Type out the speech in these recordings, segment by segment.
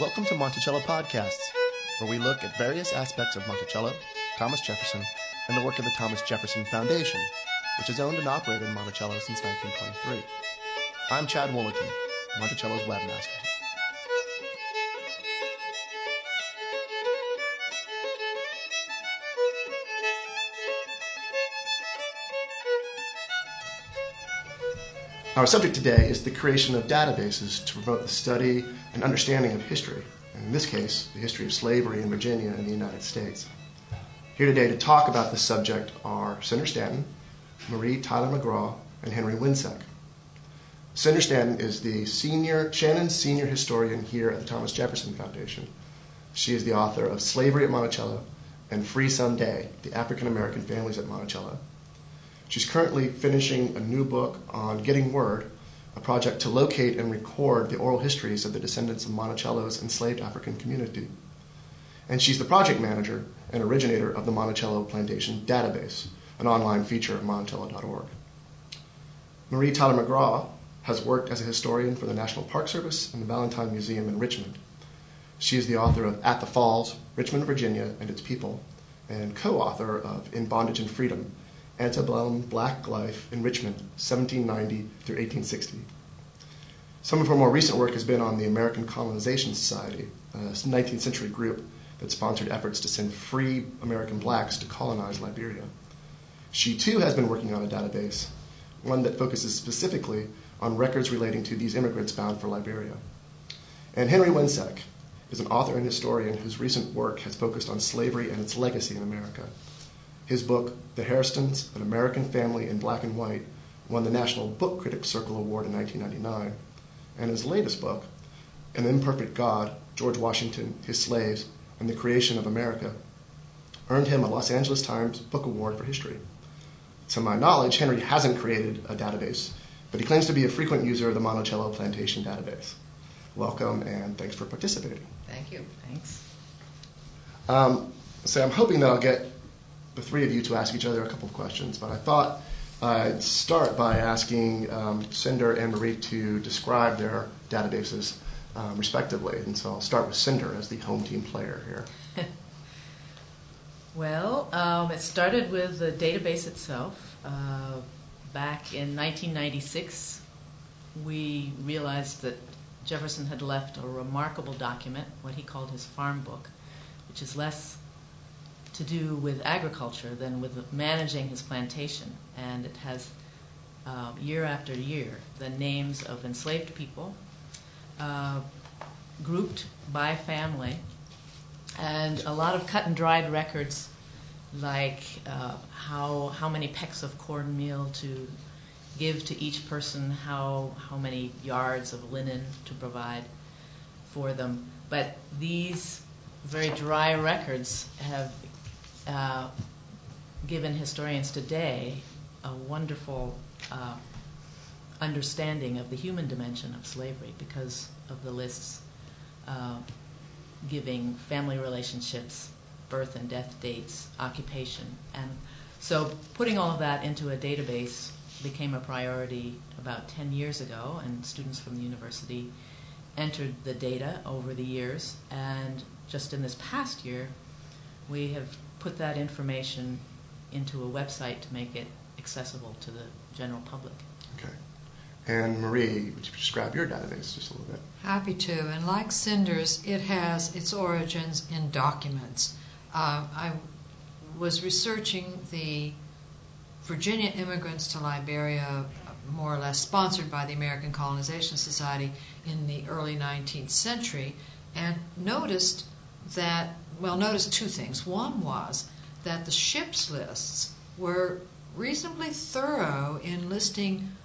Welcome to Monticello Podcasts, where we look at various aspects of Monticello, Thomas Jefferson, and the work of the Thomas Jefferson Foundation, which has owned and operated Monticello since 1923. I'm Chad Wollerton, Monticello's webmaster. Our subject today is the creation of databases to promote the study and understanding of history, and in this case, the history of slavery in Virginia and the United States. Here today to talk about this subject are Cinder Stanton, Marie Tyler McGraw, and Henry Wiencek. Cinder Stanton is the senior, Shannon's senior historian here at the Thomas Jefferson Foundation. She is the author of Slavery at Monticello and Free Someday, the African American Families at Monticello, She's currently finishing a new book on Getting Word, a project to locate and record the oral histories of the descendants of Monticello's enslaved African community. And she's the project manager and originator of the Monticello Plantation Database, an online feature of monticello.org. Marie Tyler McGraw has worked as a historian for the National Park Service and the Valentine Museum in Richmond. She is the author of At the Falls, Richmond, Virginia, and Its People, and co author of In Bondage and Freedom, antebellum black life in Richmond, 1790 through 1860. Some of her more recent work has been on the American Colonization Society, a 19th century group that sponsored efforts to send free American blacks to colonize Liberia. She too has been working on a database, one that focuses specifically on records relating to these immigrants bound for Liberia. And Henry Wiencek is an author and historian whose recent work has focused on slavery and its legacy in America. His book, The Hairstons, An American Family in Black and White, won the National Book Critics Circle Award in 1999. And his latest book, An Imperfect God, George Washington, His Slaves, and the Creation of America, earned him a Los Angeles Times Book Award for History. To my knowledge, Henry hasn't created a database, but he claims to be a frequent user of the Monticello Plantation database. Welcome and thanks for participating. Thank you. Thanks. Um, so I'm hoping that I'll get the three of you to ask each other a couple of questions, but I thought I'd start by asking um, Cinder and Marie to describe their databases um, respectively. And so I'll start with Cinder as the home team player here. well, um, it started with the database itself. Uh, back in 1996, we realized that Jefferson had left a remarkable document, what he called his farm book, which is less to do with agriculture than with managing his plantation. And it has, uh, year after year, the names of enslaved people uh, grouped by family, and a lot of cut and dried records like uh, how, how many pecks of cornmeal to give to each person, how, how many yards of linen to provide for them. But these very dry records have given historians today a wonderful uh, understanding of the human dimension of slavery because of the lists uh, giving family relationships, birth and death dates, occupation. And so putting all of that into a database became a priority about 10 years ago, and students from the university entered the data over the years. And just in this past year, we have put that information into a website to make it accessible to the general public. Okay. And Marie, would you describe your database just a little bit? Happy to. And like Cinder's, it has its origins in documents. Uh, I was researching the Virginia immigrants to Liberia, more or less sponsored by the American Colonization Society in the early 19th century, and noticed that well, notice two things. One was that the ships lists were reasonably thorough in listing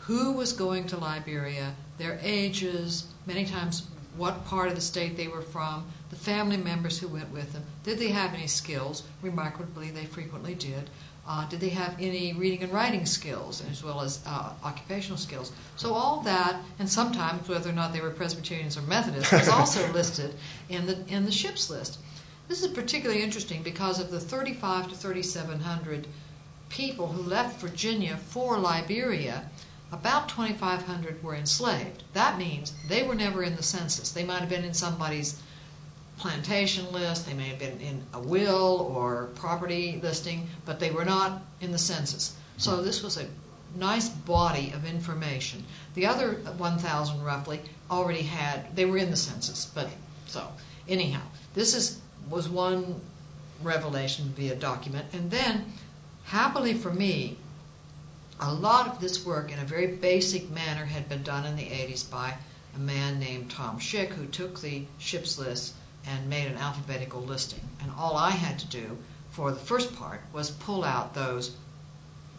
who was going to Liberia, their ages, many times what part of the state they were from, the family members who went with them. Did they have any skills? Remarkably, they frequently did. Uh, did they have any reading and writing skills as well as uh, occupational skills? So all that, and sometimes whether or not they were Presbyterians or Methodists, was also listed in the in the ships list. This is particularly interesting because of the 35 to 3,700 people who left Virginia for Liberia. about 2,500 were enslaved. That means they were never in the census. They might have been in somebody's plantation list, they may have been in a will or property listing, but they were not in the census. So this was a nice body of information. The other 1,000 roughly already had, they were in the census, but so anyhow, this is was one revelation via document. And then, happily for me, a lot of this work in a very basic manner had been done in the 80s by a man named Tom Shick who took the ship's list and made an alphabetical listing. And all I had to do for the first part was pull out those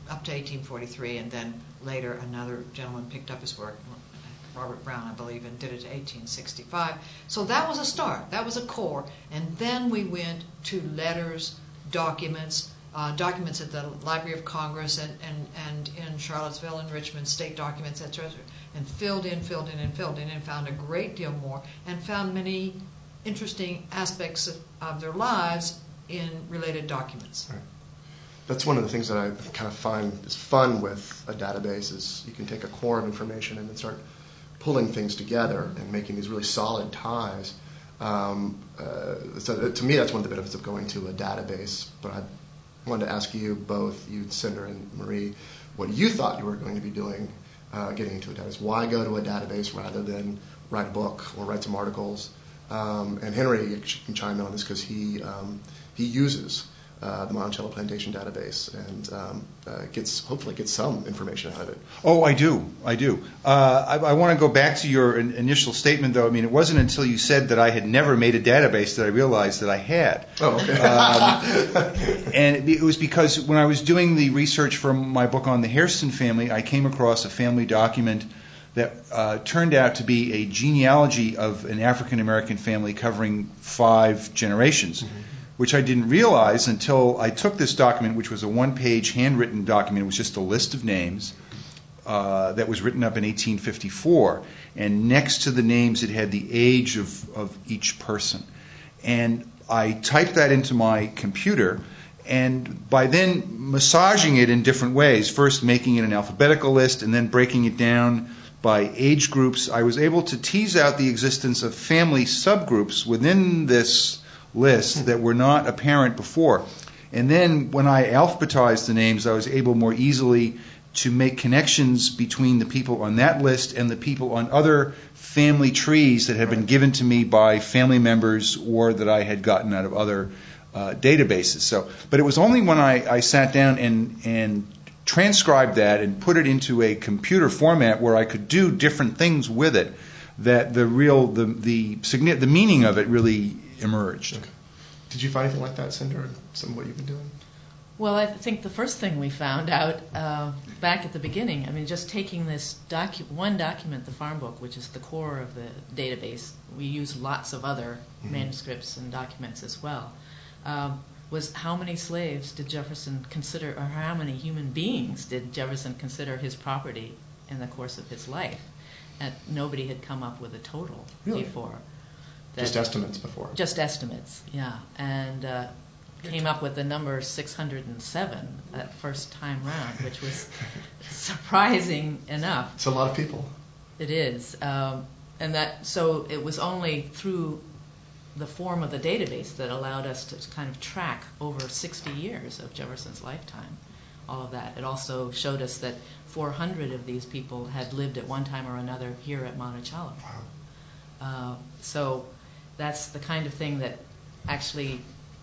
up to 1843, and then later another gentleman picked up his work, Robert Brown, I believe, and did it to 1865. So that was a start. That was a core. And then we went to letters, documents, uh, documents at the Library of Congress and, and, and in Charlottesville and Richmond, state documents, etc., and filled in, filled in, and filled in, and found a great deal more, and found many interesting aspects of, of their lives in related documents. Right. That's one of the things that I kind of find is fun with a database is you can take a core of information and then start pulling things together and making these really solid ties. Um, uh, so to me, that's one of the benefits of going to a database. But I wanted to ask you both, you, Cinder and Marie, what you thought you were going to be doing uh, getting into a database. Why go to a database rather than write a book or write some articles? Um, and Henry can chime in on this because he um, he uses the Monticello Plantation database and um, uh, gets hopefully gets some information out of it. Oh, I do, I do. Uh, I, I want to go back to your in- initial statement, though. I mean, it wasn't until you said that I had never made a database that I realized that I had. Oh, okay. Um, and it was because when I was doing the research for my book on the Hairston family, I came across a family document that uh, turned out to be a genealogy of an African American family covering five generations, mm-hmm. Which I didn't realize until I took this document, which was a one page handwritten document. It was just a list of names. Uh, that was written up in 1854, and next to the names it had the age of, of each person. And I typed that into my computer, and by then massaging it in different ways, first making it an alphabetical list and then breaking it down by age groups, I was able to tease out the existence of family subgroups within this list that were not apparent before. And then when I alphabetized the names, I was able more easily to make connections between the people on that list and the people on other family trees that had been given to me by family members or that I had gotten out of other uh, databases. So, but it was only when I, I sat down and and transcribe that and put it into a computer format where I could do different things with it, that the real the the the meaning of it really emerged. Okay. Did you find anything like that, Cinder? in Some of what you've been doing? Well, I think the first thing we found out uh, back at the beginning, I mean, just taking this docu- one document, the farm book, which is the core of the database, we use lots of other mm-hmm. manuscripts and documents as well. Um, was how many slaves did Jefferson consider, or how many human beings did Jefferson consider his property in the course of his life? And nobody had come up with a total really? before. Just estimates before. Just estimates, yeah. And uh, came up with the number 607 that first time round, which was surprising enough. It's a lot of people. It is. Um, and that so it was only through the form of the database that allowed us to kind of track over 60 years of Jefferson's lifetime, all of that. It also showed us that 400 of these people had lived at one time or another here at Monticello. Wow. Uh, so that's the kind of thing that actually,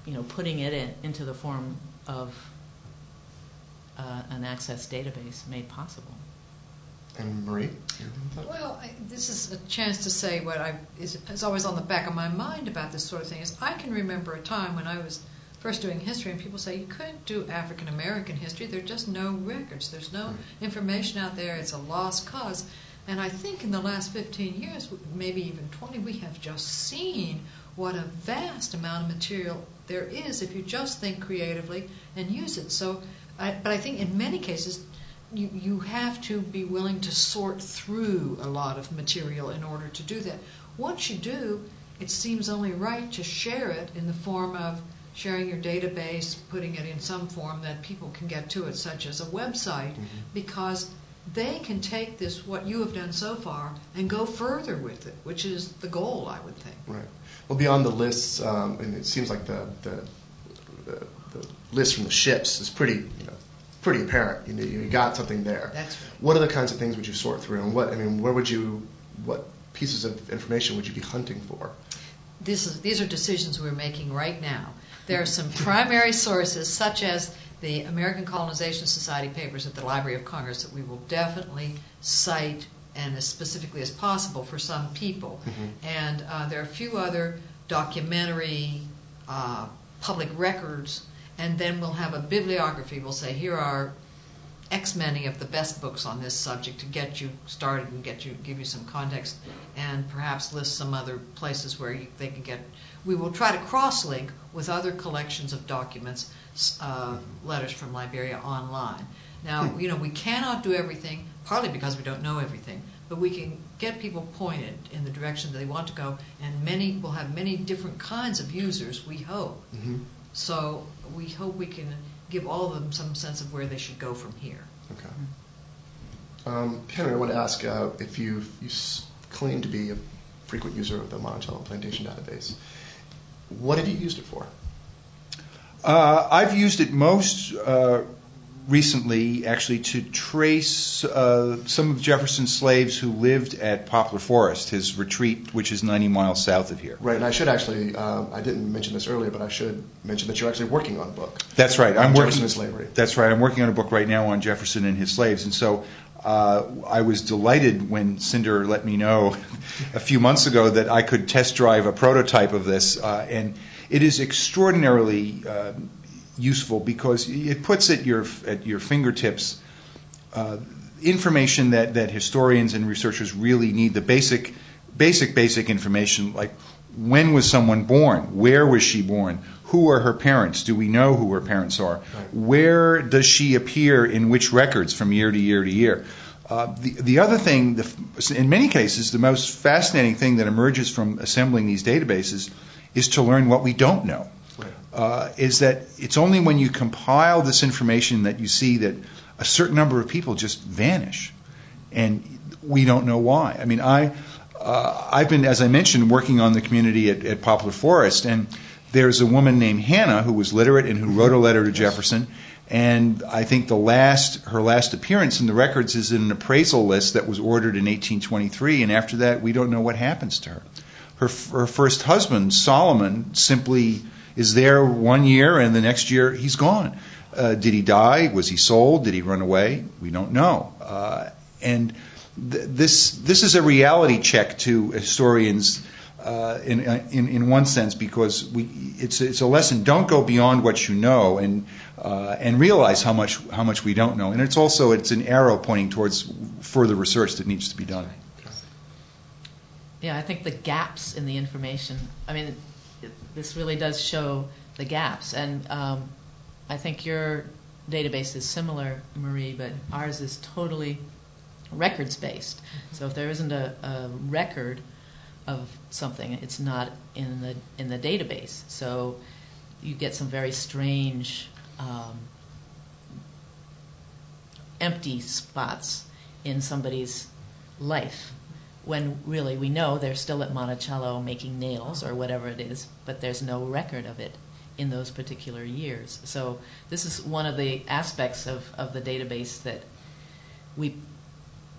you know, putting it in, into the form of uh, an access database made possible. And Marie? Well, I, this is a chance to say what I is, is always on the back of my mind about this sort of thing. Is I can remember a time when I was first doing history, and people say you couldn't do African American history. There are just no records. There's no information out there. It's a lost cause. And I think in the last 15 years, maybe even 20, we have just seen what a vast amount of material there is if you just think creatively and use it. So, I, but I think in many cases, you, you have to be willing to sort through a lot of material in order to do that. Once you do, it seems only right to share it in the form of sharing your database, putting it in some form that people can get to it, such as a website, mm-hmm. because they can take this, what you have done so far, and go further with it, which is the goal, I would think. Right. Well, beyond the lists, um, and it seems like the, the, the, the list from the ships is pretty, you know, pretty apparent. You, know, you got something there. That's right. What other kinds of things would you sort through, and what I mean, where would you, what pieces of information would you be hunting for? This is, these are decisions we're making right now. There are some primary sources, such as the American Colonization Society papers at the Library of Congress, that we will definitely cite and as specifically as possible for some people. And uh, there are a few other documentary uh, public records, and then we'll have a bibliography. We'll say, here are X many of the best books on this subject to get you started and get you give you some context, and perhaps list some other places where you, they can get. We will try to cross-link with other collections of documents, uh, letters from Liberia online. Now, you know, we cannot do everything, partly because we don't know everything, but we can get people pointed in the direction that they want to go, and many will have many different kinds of users. We hope. Mm-hmm. So we hope we can give all of them some sense of where they should go from here. Okay. Um, Henry, I want to ask uh, if you you claim to be a frequent user of the Monticello Plantation database. What have you used it for? Uh, I've used it most uh, recently, actually, to trace uh, some of Jefferson's slaves who lived at Poplar Forest, his retreat, which is 90 miles south of here. Right, and I should actually, um, I didn't mention this earlier, but I should mention that you're actually working on a book. That's right. I'm on working. Jefferson and slavery. That's right. I'm working on a book right now on Jefferson and his slaves, and so uh, I was delighted when Cinder let me know a few months ago that I could test drive a prototype of this, uh, and it is extraordinarily uh, useful because it puts at your at your fingertips uh, information that, that historians and researchers really need the basic basic basic information like when was someone born? Where was she born? Who are her parents? Do we know who her parents are? Where does she appear in which records from year to year to year? Uh, the, the other thing, the, in many cases, the most fascinating thing that emerges from assembling these databases is to learn what we don't know uh, is that it's only when you compile this information that you see that a certain number of people just vanish, and we don't know why. I mean, I uh, I've been, as I mentioned, working on the community at, at Poplar Forest, and there's a woman named Hannah who was literate and who wrote a letter to Jefferson. And I think the last her last appearance in the records is in an appraisal list that was ordered in 1823, and after that we don't know what happens to her. Her, her first husband Solomon simply is there one year and the next year he's gone. Uh, did he die? Was he sold? Did he run away? We don't know. Uh, and th- this this is a reality check to historians. Uh, in, in in one sense, because we it's it's a lesson. Don't go beyond what you know, and uh, and realize how much how much we don't know. And it's also it's an arrow pointing towards further research that needs to be done. Yeah, I think the gaps in the information. I mean, this really does show the gaps, and um, I think your database is similar, Marie, but ours is totally records based. So if there isn't a, a record of something, it's not in the in the database. So you get some very strange um, empty spots in somebody's life when really we know they're still at Monticello making nails or whatever it is, but there's no record of it in those particular years. So this is one of the aspects of, of the database that we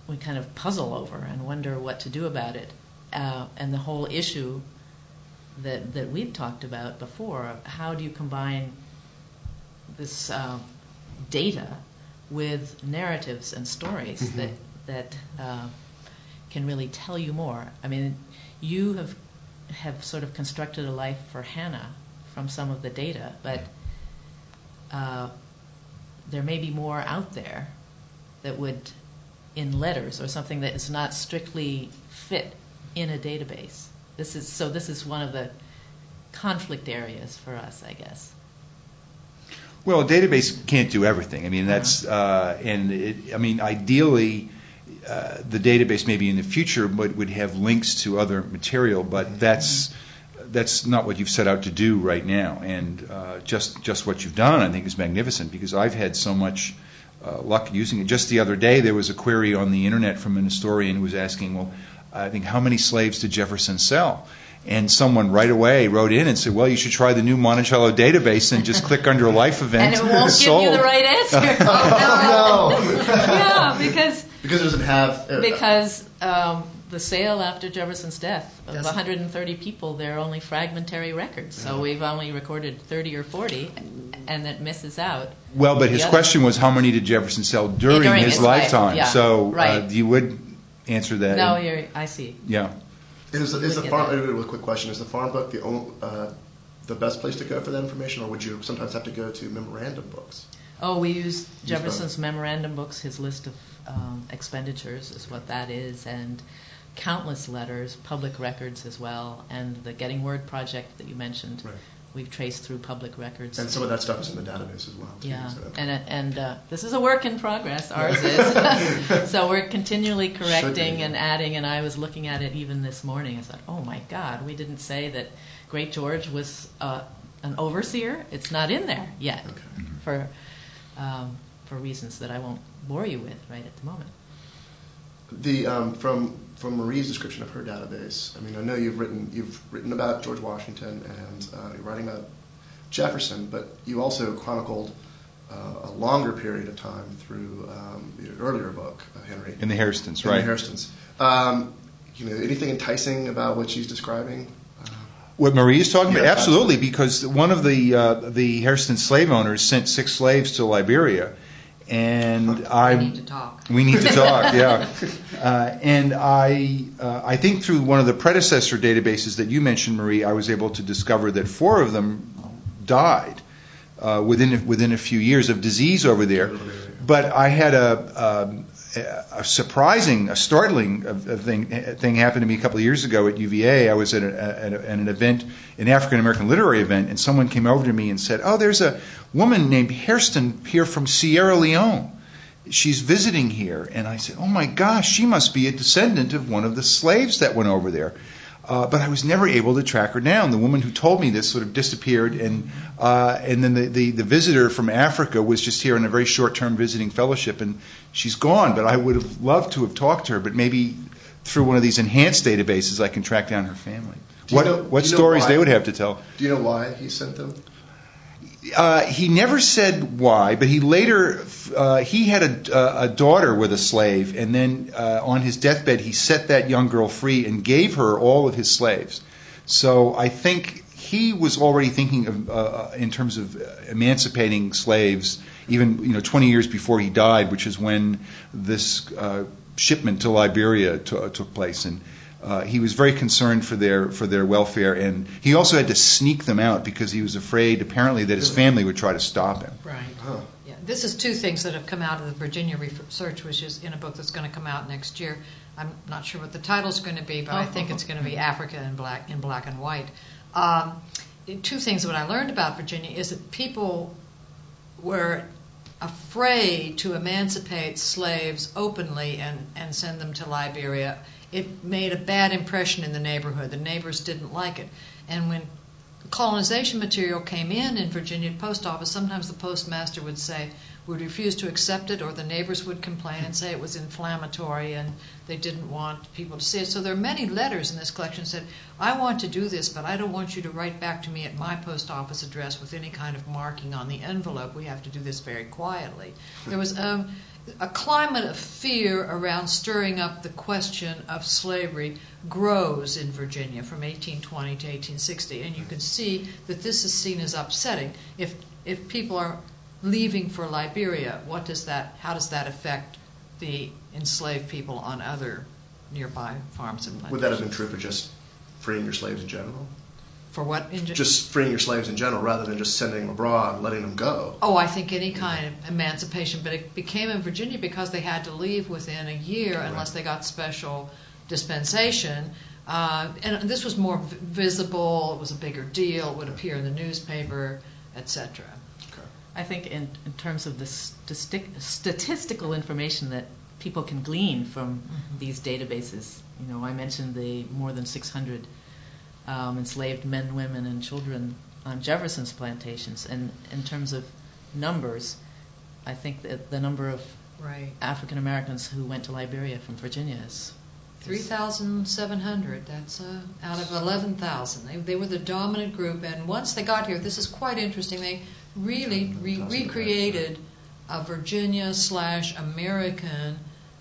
we kind of puzzle over and wonder what to do about it. Uh, and the whole issue that that we've talked about before how do you combine this uh, data with narratives and stories Mhm. that that uh, can really tell you more. I mean, you have have sort of constructed a life for Hannah from some of the data, but uh, there may be more out there that would, in letters or something that is not strictly fit in a database. This is so. This is one of the conflict areas for us, I guess. Well, a database can't do everything. I mean, that's uh, and it, I mean, ideally, uh, the database maybe in the future would, would have links to other material, but that's that's not what you've set out to do right now. And uh, just just what you've done, I think, is magnificent because I've had so much uh, luck using it. Just the other day, there was a query on the internet from an historian who was asking, well, I think how many slaves did Jefferson sell? And someone right away wrote in and said, "Well, you should try the new Monticello database and just click under life event." and it won't give sold. you the right answer. Oh, no. yeah, because Because it doesn't have. Uh, because um, the sale after Jefferson's death of Doesn't- 130 people, there are only fragmentary records. So we've only recorded 30 or 40, and it misses out. Well, but his other- question was how many did Jefferson sell during, During his his life, lifetime? yeah, so right. uh, you would answer that. No, you're, I see. Yeah. Is, is the farm? that. A quick question: Is the farm book the only, uh, the best place to go for that information, or would you sometimes have to go to memorandum books? Oh, we use. Jefferson's memorandum books. His list of um, expenditures is what that is, and countless letters, public records as well, and the Getting Word project that you mentioned. Right. We've traced through public records. And some of that stuff is in the database as well. Too, Yeah, so- and and uh, this is a work in progress. Ours is. so we're continually correcting and adding. And I was looking at it even this morning. I thought, oh my God, we didn't say that Great George was uh, an overseer. It's not in there yet Okay. for um, for reasons that I won't bore you with right at the moment. The um, from from Marie's description of her database. I mean, I know you've written you've written about George Washington and uh, you're writing about Jefferson, but you also chronicled uh, a longer period of time through um, your earlier book, uh, Henry. In the Hairstons, in right? The Hairstons. Um, you know, anything enticing about what she's describing? Uh, What Marie is talking about? Yeah. Absolutely, because one of the uh, the Hairston slave owners sent six slaves to Liberia, and I We need to talk. We need to talk, yeah. Uh, and I, uh, I think through one of the predecessor databases that you mentioned, Marie, I was able to discover that four of them died uh, within within a few years of disease over there. But I had a, um, a surprising, a startling uh, thing thing happened to me a couple of years ago at UVA. I was at, a, at, at an event, an African American literary event, and someone came over to me and said, "Oh, there's a woman named Hairston here from Sierra Leone." she's visiting here. And I said, oh my gosh, she must be a descendant of one of the slaves that went over there. Uh, but I was never able to track her down. The woman who told me this sort of disappeared, and uh, and then the, the, the visitor from Africa was just here on a very short term visiting fellowship, and she's gone. But I would have loved to have talked to her, but maybe through one of these enhanced databases, I can track down her family. What know- what stories they would have to tell? do you know why he sent them? Uh, he never said why, but he later uh, he had a, a daughter with a slave, and then uh, on his deathbed he set that young girl free and gave her all of his slaves. So I think he was already thinking of uh, in terms of emancipating slaves, even you know 20 years before he died, which is when this uh, shipment to Liberia to, took place, and uh, he was very concerned for their for their welfare, and he also had to sneak them out because he was afraid, apparently, that his family would try to stop him. Right. Huh. Yeah, this is two things that have come out of the Virginia research, which is in a book that's going to come out next year. I'm not sure what the title's going to be, but I think it's going to be Africa in black in black and white. Um, two things. What I learned about Virginia is that people were afraid to emancipate slaves openly and, and send them to Liberia. It made a bad impression in the neighborhood. The neighbors didn't like it. And when colonization material came in in Virginia post office, sometimes the postmaster would say, would refuse to accept it, or the neighbors would complain and say it was inflammatory and they didn't want people to see it. So there are many letters in this collection that said, I want to do this, but I don't want you to write back to me at my post office address with any kind of marking on the envelope. We have to do this very quietly. There was um, a climate of fear around stirring up the question of slavery grows in Virginia from 1820 to 1860, and you can see that this is seen as upsetting. If if people are leaving for Liberia, what does that? How does that affect the enslaved people on other nearby farms and plantations? Would that have been true for just freeing your slaves in general? For what? In, Just freeing your slaves in general, rather than just sending them abroad, and letting them go. Oh, I think any kind of emancipation, but it became in Virginia because they had to leave within a year unless they got special dispensation. Uh, and this was more v- visible, it was a bigger deal, it would appear in the newspaper, etc. I think in, in terms of the statistic, statistical information that people can glean from these databases, you know, I mentioned the more than 600 um, enslaved men, women, and children on Jefferson's plantations, and in terms of numbers, I think that the number of Right. African Americans who went to Liberia from Virginia is 3,700. That's uh, out of 11,000. They, they were the dominant group, and once they got here, this is quite interesting. They really re- recreated a Virginia slash American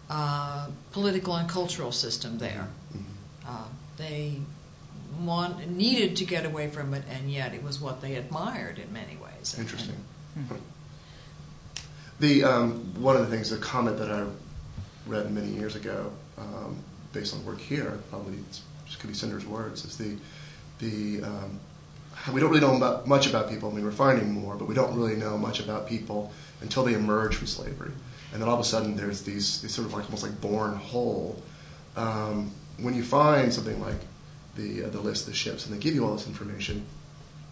uh, political and cultural system there. Uh, they want, needed to get away from it, and yet it was what they admired in many ways. Interesting. Hmm. The um, one of the things, a comment that I read many years ago, um, based on work here, probably could be Cinder's words, is the the um, we don't really know about, much about people. I mean, we're finding more, but we don't really know much about people until they emerge from slavery, and then all of a sudden there's these, these sort of like almost like born whole. Um, when you find something like the uh, the list of the ships, and they give you all this information,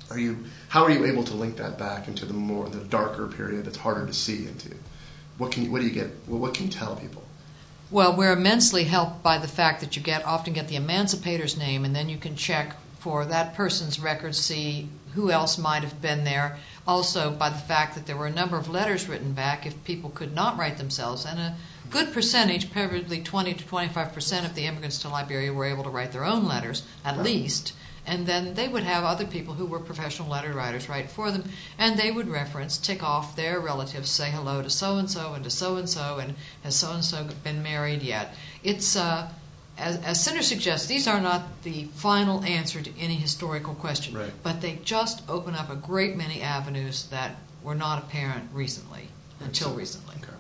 are you how are you able to link that back into the more the darker period that's harder to see into? What can you, what do you get? What can you tell people? Well, we're immensely helped by the fact that you get often get the emancipator's name, and then you can check for that person's records, see who else might have been there. Also, by the fact that there were a number of letters written back if people could not write themselves, and a good percentage, probably 20 to 25 percent of the immigrants to Liberia were able to write their own letters, at Right. least. And then they would have other people who were professional letter writers write for them, and they would reference, tick off their relatives, say hello to so and so and to so and so, and has so and so been married yet? It's uh, as, as Cinder suggests, these are not the final answer to any historical question, Right. but they just open up a great many avenues that were not apparent recently, until recently. Okay.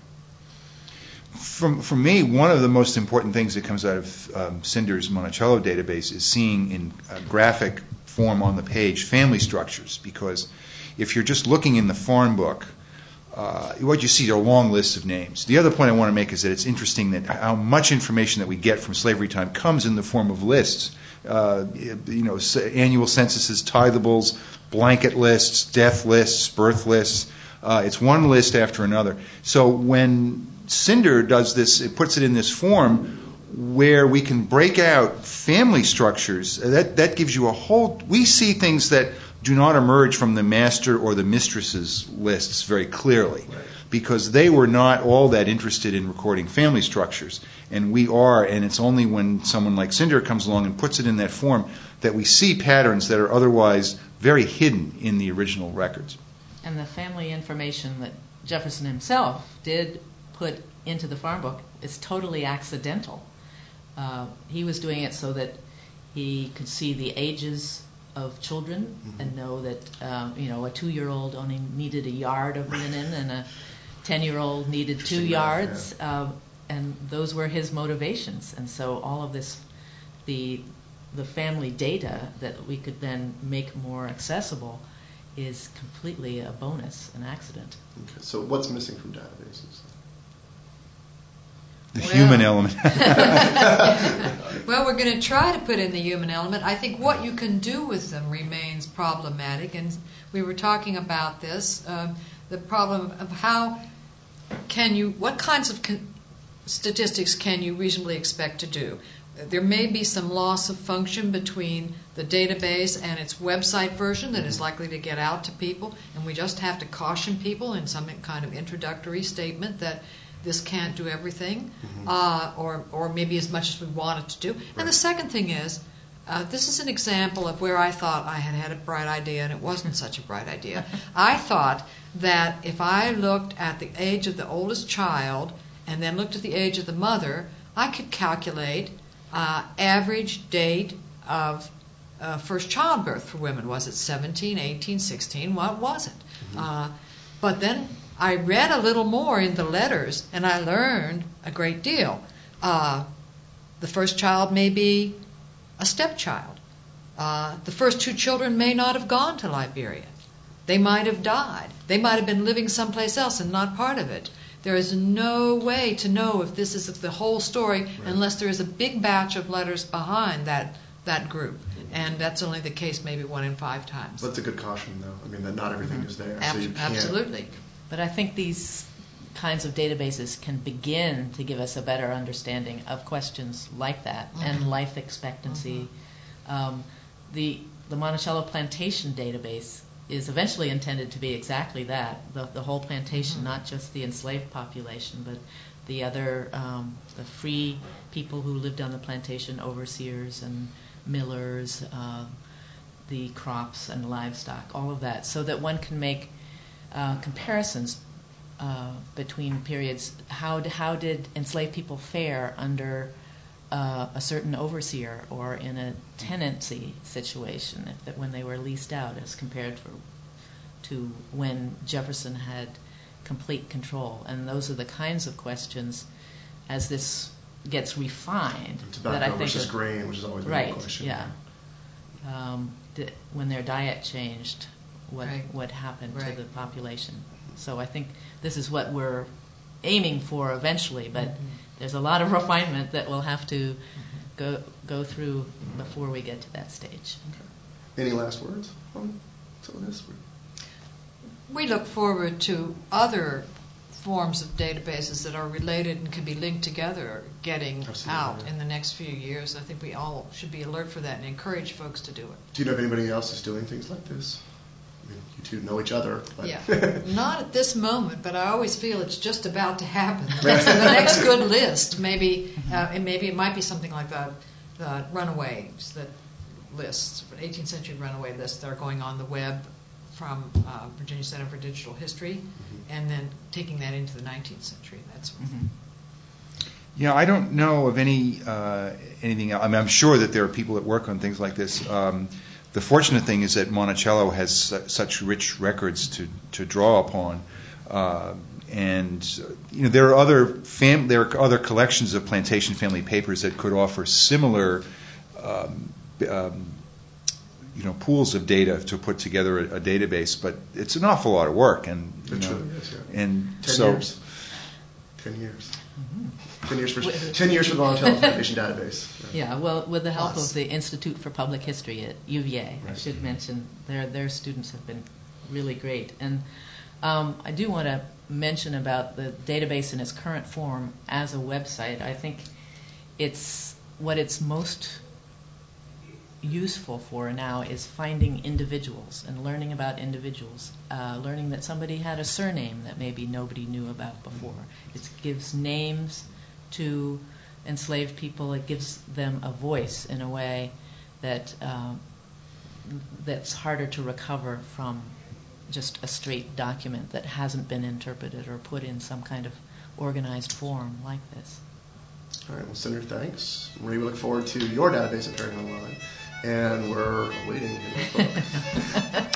From, for me, one of the most important things that comes out of um, Cinder's Monticello database is seeing in uh, graphic form on the page family structures. Because if you're just looking in the farm book, uh, what you see are long lists of names. The other point I want to make is that it's interesting that how much information that we get from slavery time comes in the form of lists. Uh, you know, annual censuses, tithables, blanket lists, death lists, birth lists. Uh, it's one list after another. So when Cinder does this, it puts it in this form where we can break out family structures. That that gives you a whole. We see things that do not emerge from the master or the mistress's lists very clearly, because they were not all that interested in recording family structures, and we are. And it's only when someone like Cinder comes along and puts it in that form that we see patterns that are otherwise very hidden in the original records. And the family information that Jefferson himself did put into the farm book is totally accidental. Uh, he was doing it so that he could see the ages of children and know that um, you know a two-year-old only needed a yard of linen and a ten-year-old needed two yards, um, and those were his motivations. And so all of this, the the family data that we could then make more accessible is completely a bonus, an accident. Okay. So what's missing from databases? The human element. Well, we're going to try to put in the human element. I think what you can do with them remains problematic, and we were talking about this um, the problem of how can you, what kinds of con- statistics can you reasonably expect to do? There may be some loss of function between the database and its website version that is likely to get out to people, and we just have to caution people in some kind of introductory statement that this can't do everything, uh, or or maybe as much as we want it to do. And the second thing is, uh, this is an example of where I thought I had had a bright idea and it wasn't such a bright idea. I thought that if I looked at the age of the oldest child and then looked at the age of the mother, I could calculate uh, average date of uh, first childbirth for women. Was it 17, 18, 16? What was it? Uh, but then I read a little more in the letters and I learned a great deal. Uh, the first child may be a stepchild. Uh, the first two children may not have gone to Liberia. They might have died. They might have been living someplace else and not part of it. There is no way to know if this is the whole story unless there is a big batch of letters behind that that group, and that's only the case maybe one in five times. That's a good caution, though. I mean, that not everything is there. Ab- so absolutely. But I think these kinds of databases can begin to give us a better understanding of questions like that and life expectancy. Um, the the Monticello Plantation database is eventually intended to be exactly that the, the whole plantation, not just the enslaved population, but the other, um, the free people who lived on the plantation, overseers and millers, uh, the crops and livestock, all of that, so that one can make uh, comparisons uh, between periods. How, d- how did enslaved people fare under uh, a certain overseer or in a tenancy situation if, that when they were leased out as compared to, to when Jefferson had complete control. And those are the kinds of questions as this gets refined Tobacco that I think versus grain, which is always right, a question. yeah. Um, when their diet changed, what Right. what happened to the population? So I think this is what we're aiming for eventually, but Mm-hmm. there's a lot of refinement that we'll have to go go through before we get to that stage. Okay. Any last words on this? We look forward to other forms of databases that are related and can be linked together getting Absolutely, out yeah. in the next few years. I think we all should be alert for that and encourage folks to do it. Do you know if anybody else is doing things like this? I mean, you two know each other. But Yeah, not at this moment, but I always feel it's just about to happen. That's the next good list. Maybe, uh, and maybe it might be something like the, the runaways that lists, 18th century runaway lists that are going on the web from uh, Virginia Center for Digital History, and then taking that into the 19th century. That's Yeah, I don't know of any uh, anything. Else. I mean, I'm sure that there are people that work on things like this. Um, the fortunate thing is that Monticello has su- such rich records to to draw upon, uh, and uh, you know there are other fam- there are other collections of plantation family papers that could offer similar. Um, um, you know, pools of data to put together a, a database, but it's an awful lot of work, and you know, truly is, yeah. and Ten so years. Ten years. Ten years for ten years for the Monticello Plantation database. Yeah, well, with the help Plus. of the Institute for Public History at UVA, I Right. should mention their their students have been really great. And um, I do want to mention about the database in its current form as a website. I think it's what it's most useful for now is finding individuals and learning about individuals, uh, learning that somebody had a surname that maybe nobody knew about before. It gives names to enslaved people. It gives them a voice in a way that um, that's harder to recover from just a straight document that hasn't been interpreted or put in some kind of organized form like this. All right, well, Cinder thanks. Marie, we look forward to your database appearing online, and we're awaiting your.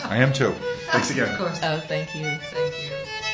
I am too. Thanks again. Of course. Oh, thank you. Thank you.